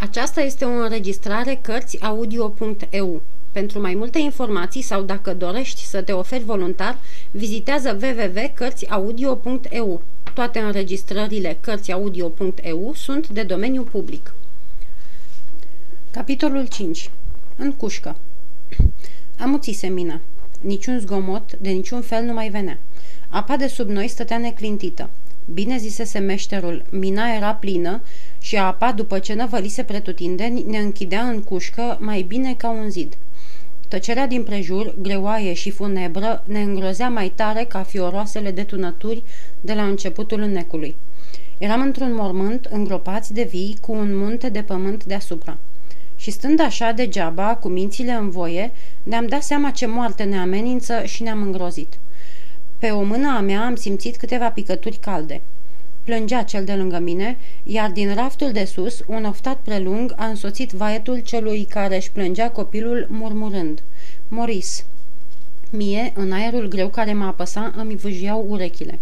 Aceasta este o înregistrare Cărțiaudio.eu. Pentru mai multe informații sau dacă dorești să te oferi voluntar, vizitează www.cărțiaudio.eu. Toate înregistrările Cărțiaudio.eu sunt de domeniu public. Capitolul 5. În cușcă Amuțise mina. Niciun zgomot, de niciun fel nu mai venea. Apa de sub noi stătea neclintită. Bine zisese meșterul, mina era plină și apa, după ce năvălise pretutindeni, ne închidea în cușcă mai bine ca un zid. Tăcerea din prejur, greoaie și funebră, ne îngrozea mai tare ca fioroasele detunături de la începutul înnecului. Eram într-un mormânt îngropați de vii cu un munte de pământ deasupra. Și stând așa degeaba, cu mințile în voie, ne-am dat seama ce moarte ne amenință și ne-am îngrozit. Pe o mână a mea am simțit câteva picături calde. Plângea cel de lângă mine, iar din raftul de sus, un oftat prelung a însoțit vaietul celui care își plângea copilul murmurând. Moris. Mie, în aerul greu care mă apăsa, îmi vâjiau urechile.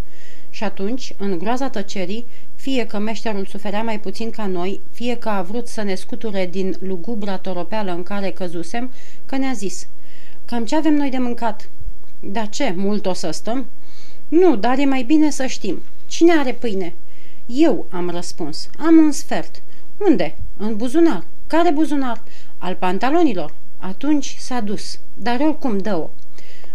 Și atunci, în groaza tăcerii, fie că meșterul suferea mai puțin ca noi, fie că a vrut să ne scuture din lugubra toropeală în care căzusem, că ne-a zis Cam ce avem noi de mâncat?" Da ce, mult o să stăm?" Nu, dar e mai bine să știm. Cine are pâine?" Eu, am răspuns. Am un sfert. Unde? În buzunar. Care buzunar? Al pantalonilor. Atunci s-a dus, dar oricum dă-o.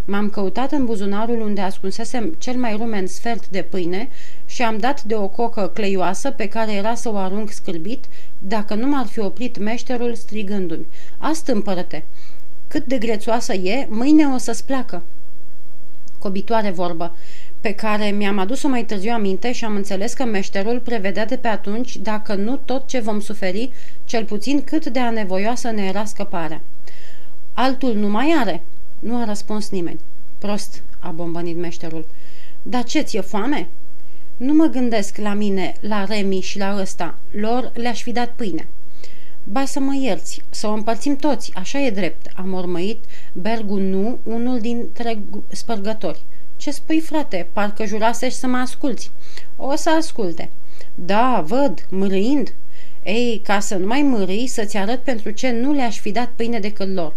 M-am căutat în buzunarul unde ascunsesem cel mai rumen sfert de pâine și am dat de o cocă cleioasă pe care era să o arunc scârbit, dacă nu m-ar fi oprit meșterul strigându-mi. Astâmpără-te! Cât de grețoasă e, mâine o să-ți placă. Cobitoare vorbă, pe care mi-am adus-o mai târziu aminte și am înțeles că meșterul prevedea de pe atunci, dacă nu tot ce vom suferi, cel puțin cât de anevoioasă ne era scăparea. Altul nu mai are? Nu a răspuns nimeni. Prost, a bombănit meșterul. Dar ce, ți-e foame? Nu mă gândesc la mine, la Remi și la ăsta. Lor le-aș fi dat pâine. Ba să mă ierți, să o împărțim toți, așa e drept, a mormăit Bergu nu, unul dintre spărgători. Ce spui, frate? Parcă jurasești să mă asculți. O să asculte. Da, văd, mârâind. Ei, ca să nu mai mârâi, să-ți arăt pentru ce nu le-aș fi dat pâine decât lor.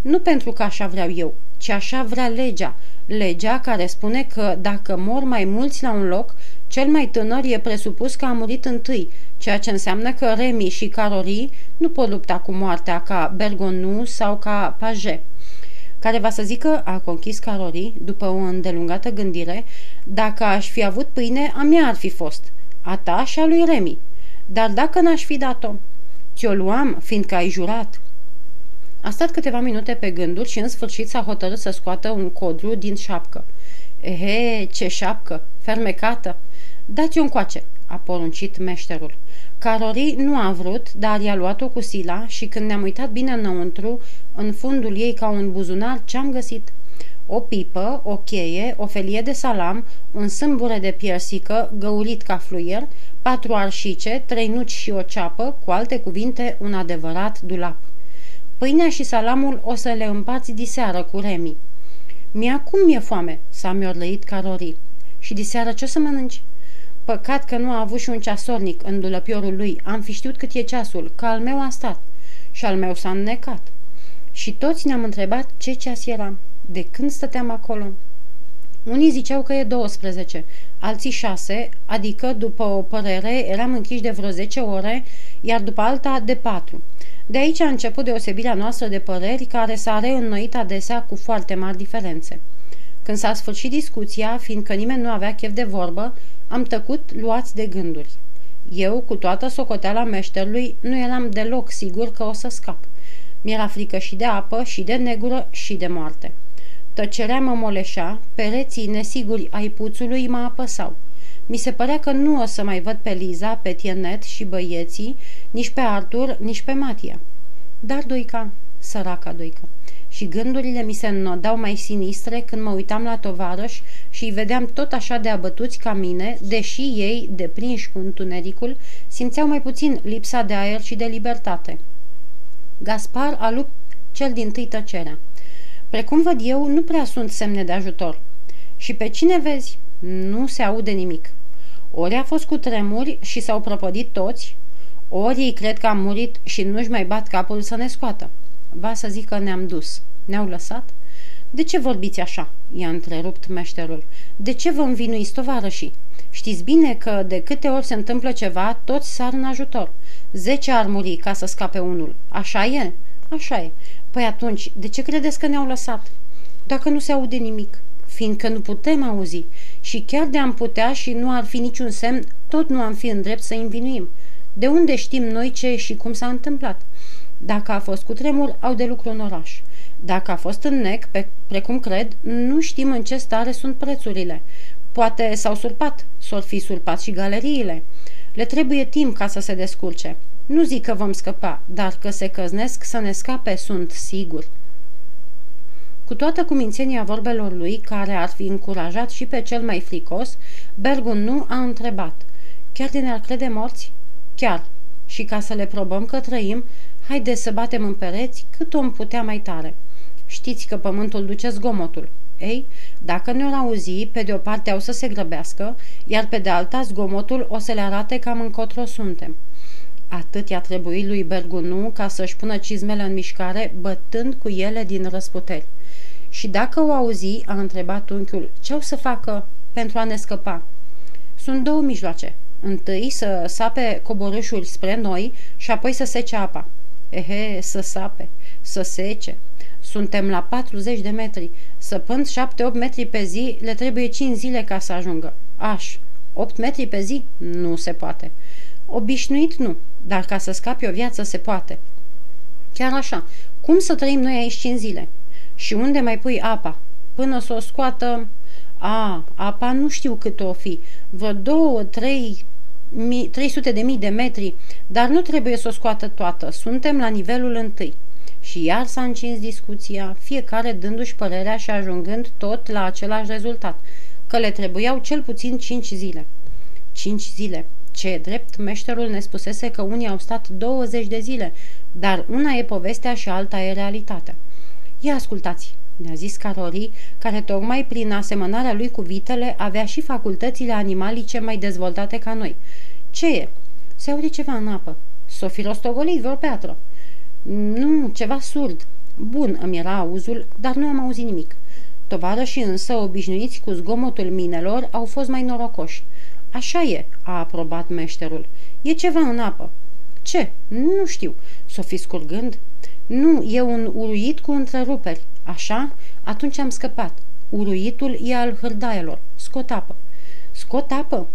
Nu pentru că așa vreau eu, ci așa vrea legea. Legea care spune că dacă mor mai mulți la un loc, cel mai tânăr e presupus că a murit întâi, ceea ce înseamnă că Remi și Carori nu pot lupta cu moartea ca Bergonu sau ca Paget care va să zică, a conchis Carori, după o îndelungată gândire, dacă aș fi avut pâine, a mea ar fi fost, a ta și a lui Remi. Dar dacă n-aș fi dat-o, ți-o luam, fiindcă ai jurat. A stat câteva minute pe gânduri și în sfârșit s-a hotărât să scoată un codru din șapcă. Ehe, ce șapcă, fermecată! Dați-o încoace, a poruncit meșterul. Carori nu a vrut, dar i-a luat-o cu sila și când ne-am uitat bine înăuntru, în fundul ei ca un buzunar, ce-am găsit? O pipă, o cheie, o felie de salam, un sâmbure de piersică, găurit ca fluier, patru arșice, trei nuci și o ceapă, cu alte cuvinte, un adevărat dulap. Pâinea și salamul o să le împați diseară cu Remi. Mi-acum mi-e foame, s-a miorlăit Carori. Și diseară ce o să mănânci? Păcat că nu a avut și un ceasornic în dulăpiorul lui. Am fi știut cât e ceasul, că al meu a stat. Și al meu s-a înnecat. Și toți ne-am întrebat ce ceas era, de când stăteam acolo. Unii ziceau că e 12, alții 6, adică, după o părere, eram închiși de vreo 10 ore, iar după alta de 4. De aici a început deosebirea noastră de păreri, care s-a reînnoit adesea cu foarte mari diferențe. Când s-a sfârșit discuția, fiindcă nimeni nu avea chef de vorbă, am tăcut luați de gânduri. Eu, cu toată socoteala meșterului, nu eram deloc sigur că o să scap. Mi-era frică și de apă, și de negură, și de moarte. Tăcerea mă moleșea, pereții nesiguri ai puțului mă apăsau. Mi se părea că nu o să mai văd pe Liza, pe Tienet și băieții, nici pe Artur, nici pe Matia. Dar Doica, săraca Doica și gândurile mi se înnodau mai sinistre când mă uitam la tovarăș și îi vedeam tot așa de abătuți ca mine, deși ei, deprinși cu întunericul, simțeau mai puțin lipsa de aer și de libertate. Gaspar a lupt cel din tâi tăcerea. Precum văd eu, nu prea sunt semne de ajutor. Și pe cine vezi? Nu se aude nimic. Ori a fost cu tremuri și s-au prăpădit toți, Ori ei cred că am murit și nu-și mai bat capul să ne scoată. Va să zic că ne-am dus. Ne-au lăsat? De ce vorbiți așa?" i-a întrerupt meșterul. De ce vă învinuiți, tovarășii? Știți bine că de câte ori se întâmplă ceva, toți sar în ajutor. Zece ar muri ca să scape unul. Așa e? Așa e. Păi atunci, de ce credeți că ne-au lăsat? Dacă nu se aude nimic, fiindcă nu putem auzi și chiar de am putea și nu ar fi niciun semn, tot nu am fi în drept să învinuim. De unde știm noi ce și cum s-a întâmplat? Dacă a fost cu tremur, au de lucru în oraș. Dacă a fost în nec, pe, precum cred, nu știm în ce stare sunt prețurile. Poate s-au surpat, s-or fi surpat și galeriile. Le trebuie timp ca să se descurce. Nu zic că vom scăpa, dar că se căznesc să ne scape, sunt sigur. Cu toată cumințenia vorbelor lui, care ar fi încurajat și pe cel mai fricos, Bergun nu a întrebat. Chiar de ne-ar crede morți? Chiar. Și ca să le probăm că trăim, haide să batem în pereți cât om putea mai tare. Știți că pământul duce zgomotul. Ei, dacă ne-or auzi, pe de o parte au să se grăbească, iar pe de alta zgomotul o să le arate cam încotro suntem. Atât i-a trebuit lui Bergunu ca să-și pună cizmele în mișcare, bătând cu ele din răsputeri. Și dacă o auzi, a întrebat unchiul, ce au să facă pentru a ne scăpa? Sunt două mijloace. Întâi să sape coborâșul spre noi și apoi să sece apa. Ehe, să sape, să sece. Suntem la 40 de metri. Săpând 7-8 metri pe zi, le trebuie 5 zile ca să ajungă. Aș, 8 metri pe zi? Nu se poate. Obișnuit nu, dar ca să scapi o viață se poate. Chiar așa, cum să trăim noi aici 5 zile? Și unde mai pui apa? Până să o scoată... A, apa nu știu cât o fi, vreo două, trei, mi, 300 de mii de metri, dar nu trebuie să o scoată toată, suntem la nivelul întâi. Și iar s-a încins discuția, fiecare dându-și părerea și ajungând tot la același rezultat, că le trebuiau cel puțin cinci zile. Cinci zile. Ce drept, meșterul ne spusese că unii au stat 20 de zile, dar una e povestea și alta e realitatea. Ia ascultați, ne-a zis Carori, care tocmai prin asemănarea lui cu vitele avea și facultățile animalice mai dezvoltate ca noi. Ce e? Se aude ceva în apă. S-o fi rostogolit vreo piatră. Nu, ceva surd. Bun îmi era auzul, dar nu am auzit nimic. Tovarășii însă, obișnuiți cu zgomotul minelor, au fost mai norocoși. Așa e, a aprobat meșterul. E ceva în apă. Ce? Nu știu. S-o fi scurgând? Nu, e un uruit cu întreruperi. Așa? Atunci am scăpat. Uruitul e al hârdaielor. Scot apă. Scot apă?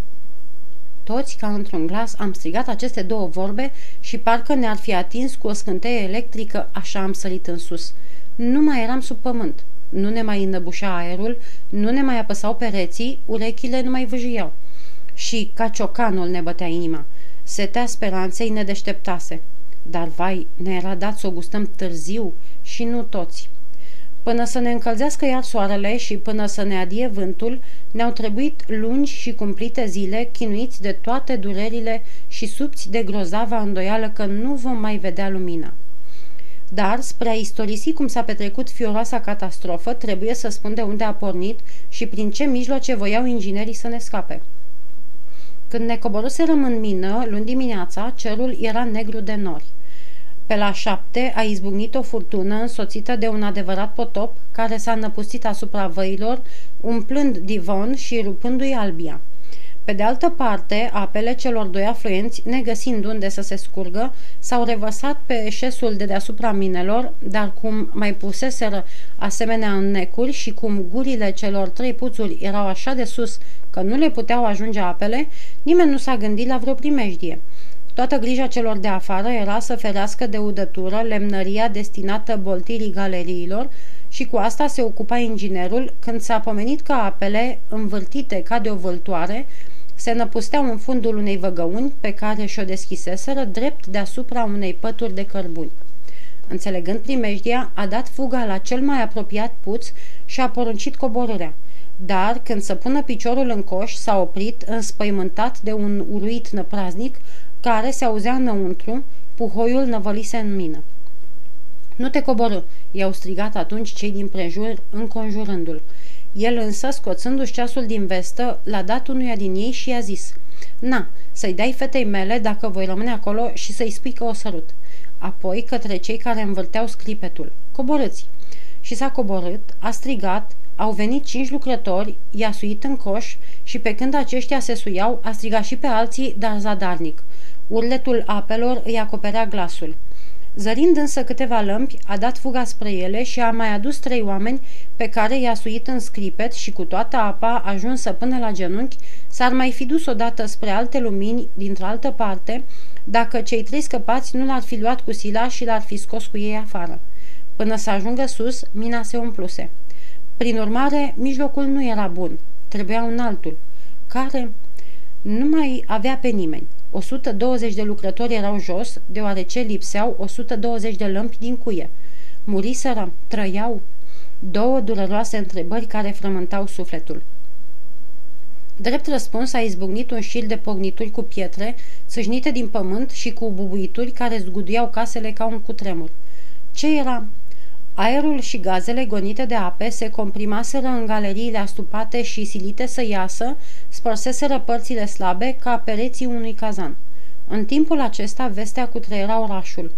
Toți, ca într-un glas, am strigat aceste două vorbe și parcă ne-ar fi atins cu o scânteie electrică, așa am sărit în sus. Nu mai eram sub pământ. Nu ne mai înăbușea aerul, nu ne mai apăsau pereții, urechile nu mai vâjiau. Și ca ciocanul ne bătea inima. Setea speranței ne deșteptase. Dar, vai, ne era dat să o gustăm târziu și nu toți. Până să ne încălzească iar soarele și până să ne adie vântul, ne-au trebuit lungi și cumplite zile, chinuiți de toate durerile și subți de grozava îndoială că nu vom mai vedea lumina. Dar, spre a istorisi cum s-a petrecut fioroasa catastrofă, trebuie să spun de unde a pornit și prin ce mijloace voiau inginerii să ne scape. Când ne coborâserăm în mină, luni dimineața, cerul era negru de nori. Pe la șapte a izbucnit o furtună însoțită de un adevărat potop care s-a năpustit asupra văilor, umplând divon și rupându-i albia. Pe de altă parte, apele celor doi afluenți, negăsind unde să se scurgă, s-au revăsat pe șesul de deasupra minelor, dar cum mai puseseră asemenea necuri și cum gurile celor trei puțuri erau așa de sus că nu le puteau ajunge apele, nimeni nu s-a gândit la vreo primejdie. Toată grija celor de afară era să ferească de udătură lemnăria destinată boltirii galeriilor și cu asta se ocupa inginerul când s-a pomenit că apele, învârtite ca de o vâltoare, se năpusteau în fundul unei văgăuni pe care și-o deschiseseră drept deasupra unei pături de cărbuni. Înțelegând primejdia, a dat fuga la cel mai apropiat puț și a poruncit coborârea. Dar, când să pună piciorul în coș, s-a oprit, înspăimântat de un uruit năpraznic, care se auzea înăuntru, puhoiul năvălise în mină. Nu te coborâ, i-au strigat atunci cei din prejur, înconjurându-l. El însă, scoțându-și ceasul din vestă, l-a dat unuia din ei și i-a zis Na, să-i dai fetei mele dacă voi rămâne acolo și să-i spui că o sărut. Apoi către cei care învârteau scripetul. Coborâți! Și s-a coborât, a strigat, au venit cinci lucrători, i-a suit în coș și pe când aceștia se suiau, a strigat și pe alții, dar zadarnic. Urletul apelor îi acoperea glasul. Zărind însă câteva lămpi, a dat fuga spre ele și a mai adus trei oameni pe care i-a suit în scripet și cu toată apa ajunsă până la genunchi, s-ar mai fi dus odată spre alte lumini dintr-o altă parte, dacă cei trei scăpați nu l-ar fi luat cu sila și l-ar fi scos cu ei afară. Până să ajungă sus, mina se umpluse. Prin urmare, mijlocul nu era bun. Trebuia un altul, care nu mai avea pe nimeni. 120 de lucrători erau jos, deoarece lipseau 120 de lămpi din cuie. Muriseră, trăiau. Două dureroase întrebări care frământau sufletul. Drept răspuns a izbucnit un șir de pornituri cu pietre, țâșnite din pământ și cu bubuituri care zguduiau casele ca un cutremur. Ce era? Aerul și gazele gonite de ape se comprimaseră în galeriile astupate și silite să iasă, spărseseră părțile slabe ca pereții unui cazan. În timpul acesta vestea cutreiera orașul.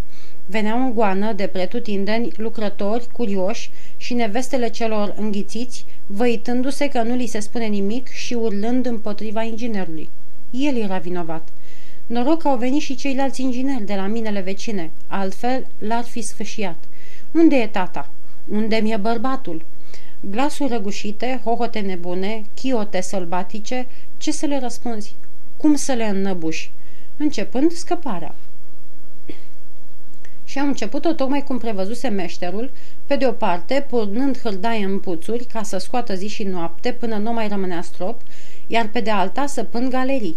Veneau în goană de pretutindeni lucrători curioși și nevestele celor înghițiți, văitându-se că nu li se spune nimic și urlând împotriva inginerului. El era vinovat. Noroc că au venit și ceilalți ingineri de la minele vecine, altfel l-ar fi sfâșiat. Unde e tata? Unde mi-e bărbatul? Glasuri răgușite, hohote nebune, chiote sălbatice, ce să le răspunzi? Cum să le înnăbuși? Începând scăparea. Și au început-o tocmai cum prevăzuse meșterul, pe de o parte, purnând hârdaie în puțuri ca să scoată zi și noapte până nu mai rămânea strop, iar pe de alta săpând galerii.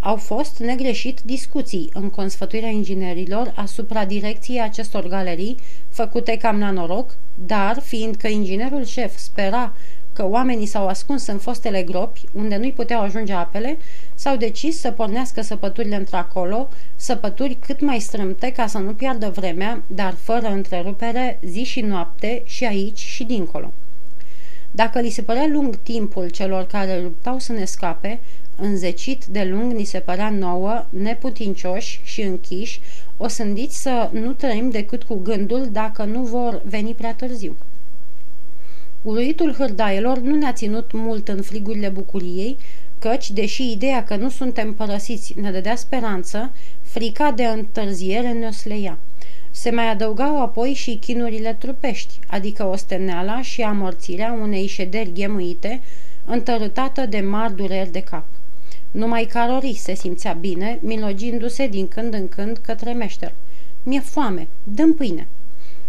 Au fost negreșit discuții în consfătuirea inginerilor asupra direcției acestor galerii, făcute cam la noroc, dar, fiindcă inginerul șef spera că oamenii s-au ascuns în fostele gropi, unde nu-i puteau ajunge apele, s-au decis să pornească săpăturile într-acolo, săpături cât mai strâmte ca să nu piardă vremea, dar fără întrerupere, zi și noapte, și aici și dincolo. Dacă li se părea lung timpul celor care luptau să ne scape, înzecit de lung ni se părea nouă, neputincioși și închiși, o sândiți să nu trăim decât cu gândul dacă nu vor veni prea târziu. Uluitul hârdaielor nu ne-a ținut mult în frigurile bucuriei, căci, deși ideea că nu suntem părăsiți ne dădea speranță, frica de întârziere ne sleia. Se mai adăugau apoi și chinurile trupești, adică osteneala și amorțirea unei șederi ghemuite, întărâtată de mari dureri de cap. Numai Carori se simțea bine, milogindu-se din când în când către meșter. Mi-e foame, dăm pâine.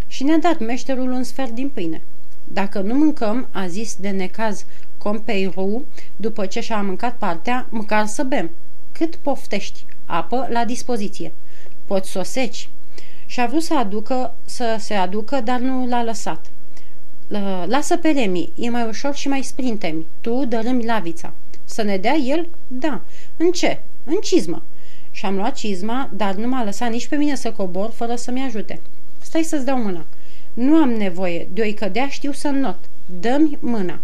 Și ne-a dat meșterul un sfert din pâine. Dacă nu mâncăm, a zis de necaz Compeiru, după ce și-a mâncat partea, măcar să bem. Cât poftești? Apă la dispoziție. Poți să o seci. Și a vrut să, aducă, să se aducă, dar nu l-a lăsat. Lasă pe Remi, e mai ușor și mai sprintemi. Tu dărâmi lavița. Să ne dea el? Da. În ce? În cizmă. Și am luat cizma, dar nu m-a lăsat nici pe mine să cobor fără să-mi ajute. Stai să-ți dau mâna. Nu am nevoie, de-o cădea știu să not. Dă-mi mâna.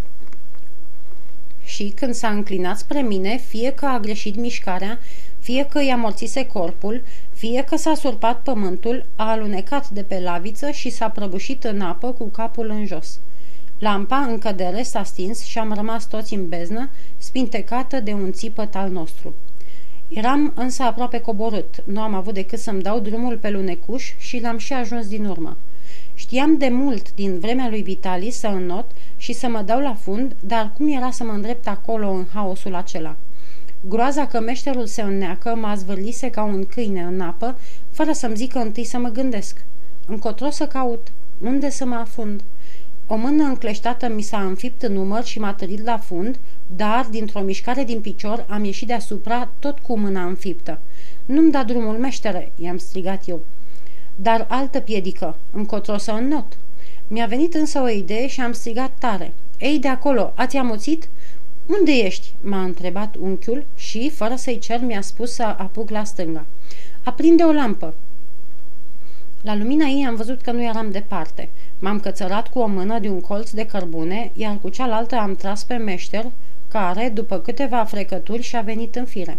Și când s-a înclinat spre mine, fie că a greșit mișcarea, fie că i-a morțise corpul, fie că s-a surpat pământul, a alunecat de pe laviță și s-a prăbușit în apă cu capul în jos. Lampa în cădere s-a stins și am rămas toți în beznă, spintecată de un țipăt al nostru. Eram însă aproape coborât, nu am avut decât să-mi dau drumul pe lunecuș și l-am și ajuns din urmă. Știam de mult din vremea lui Vitalis să înnot și să mă dau la fund, dar cum era să mă îndrept acolo în haosul acela? Groaza că meșterul se înneacă mă zvârlise ca un câine în apă, fără să-mi zică întâi să mă gândesc. Încotro să caut? Unde să mă afund? O mână încleștată mi s-a înfipt în număr și m-a tărit la fund, dar, dintr-o mișcare din picior, am ieșit deasupra, tot cu mâna înfiptă. Nu-mi da drumul, meștere!" i-am strigat eu. Dar altă piedică, încotro să înnot. Mi-a venit însă o idee și am strigat tare. Ei, de acolo, ați amuțit?" Unde ești?" m-a întrebat unchiul și, fără să-i cer, mi-a spus să apuc la stânga. Aprinde o lampă." La lumina ei am văzut că nu eram departe. M-am cățărat cu o mână de un colț de cărbune, iar cu cealaltă am tras pe meșter, care, după câteva frecături, și-a venit în fire.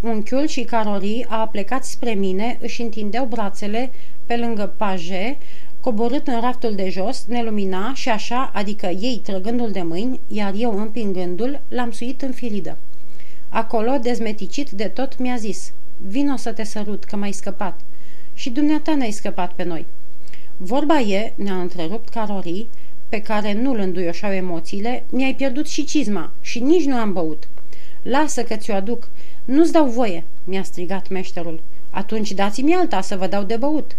Unchiul și Carorii a plecat spre mine, își întindeau brațele pe lângă paje, coborât în raftul de jos, ne lumina și așa, adică ei trăgându-l de mâini, iar eu împingându-l, l-am suit în firidă. Acolo, dezmeticit de tot, mi-a zis, vino să te sărut, că m-ai scăpat. Și dumneata ne-ai scăpat pe noi. Vorba e, ne-a întrerupt Carorii, pe care nu-l înduioșau emoțiile, mi-ai pierdut și cizma și nici nu am băut. Lasă că ți-o aduc. Nu-ți dau voie, mi-a strigat meșterul. Atunci dați-mi alta să vă dau de băut.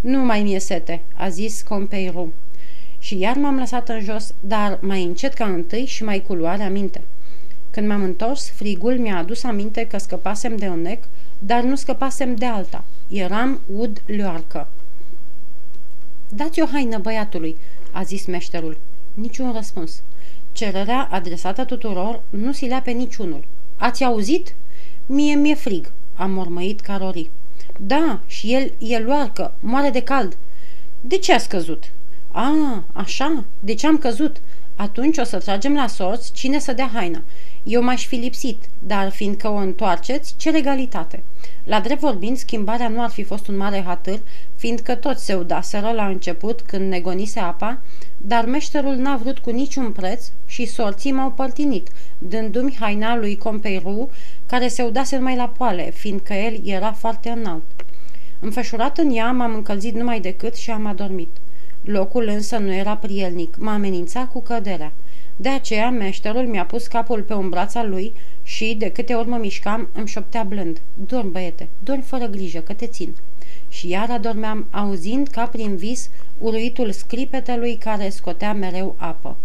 Nu mai mi-e sete, a zis Compeiru. Și iar m-am lăsat în jos, dar mai încet ca întâi și mai cu luare aminte. Când m-am întors, frigul mi-a adus aminte că scăpasem de un nec, dar nu scăpasem de alta. Eram ud leoarcă. Dați o haină băiatului, a zis meșterul. Niciun răspuns. Cererea adresată tuturor nu si lea pe niciunul. Ați auzit? Mie mi-e frig, a mormăit Carori. Da, și el e luarcă, moare de cald. De ce a scăzut? A, așa, de ce am căzut? Atunci o să tragem la sorți cine să dea haina. Eu m-aș fi lipsit, dar fiindcă o întoarceți, ce legalitate. La drept vorbind, schimbarea nu ar fi fost un mare hatâr, fiindcă toți se udaseră la început când negonise apa, dar meșterul n-a vrut cu niciun preț și sorții m-au părtinit, dându-mi haina lui Compeiru, care se udase numai la poale, fiindcă el era foarte înalt. Înfășurat în ea, m-am încălzit numai decât și am adormit. Locul însă nu era prielnic, m-a amenințat cu căderea. De aceea, meșterul mi-a pus capul pe un braț al lui și, de câte ori mă mișcam, îmi șoptea blând. Dorm, băiete, dorm fără grijă, că te țin. Și iar adormeam, auzind ca prin vis uruitul scripetelui care scotea mereu apă.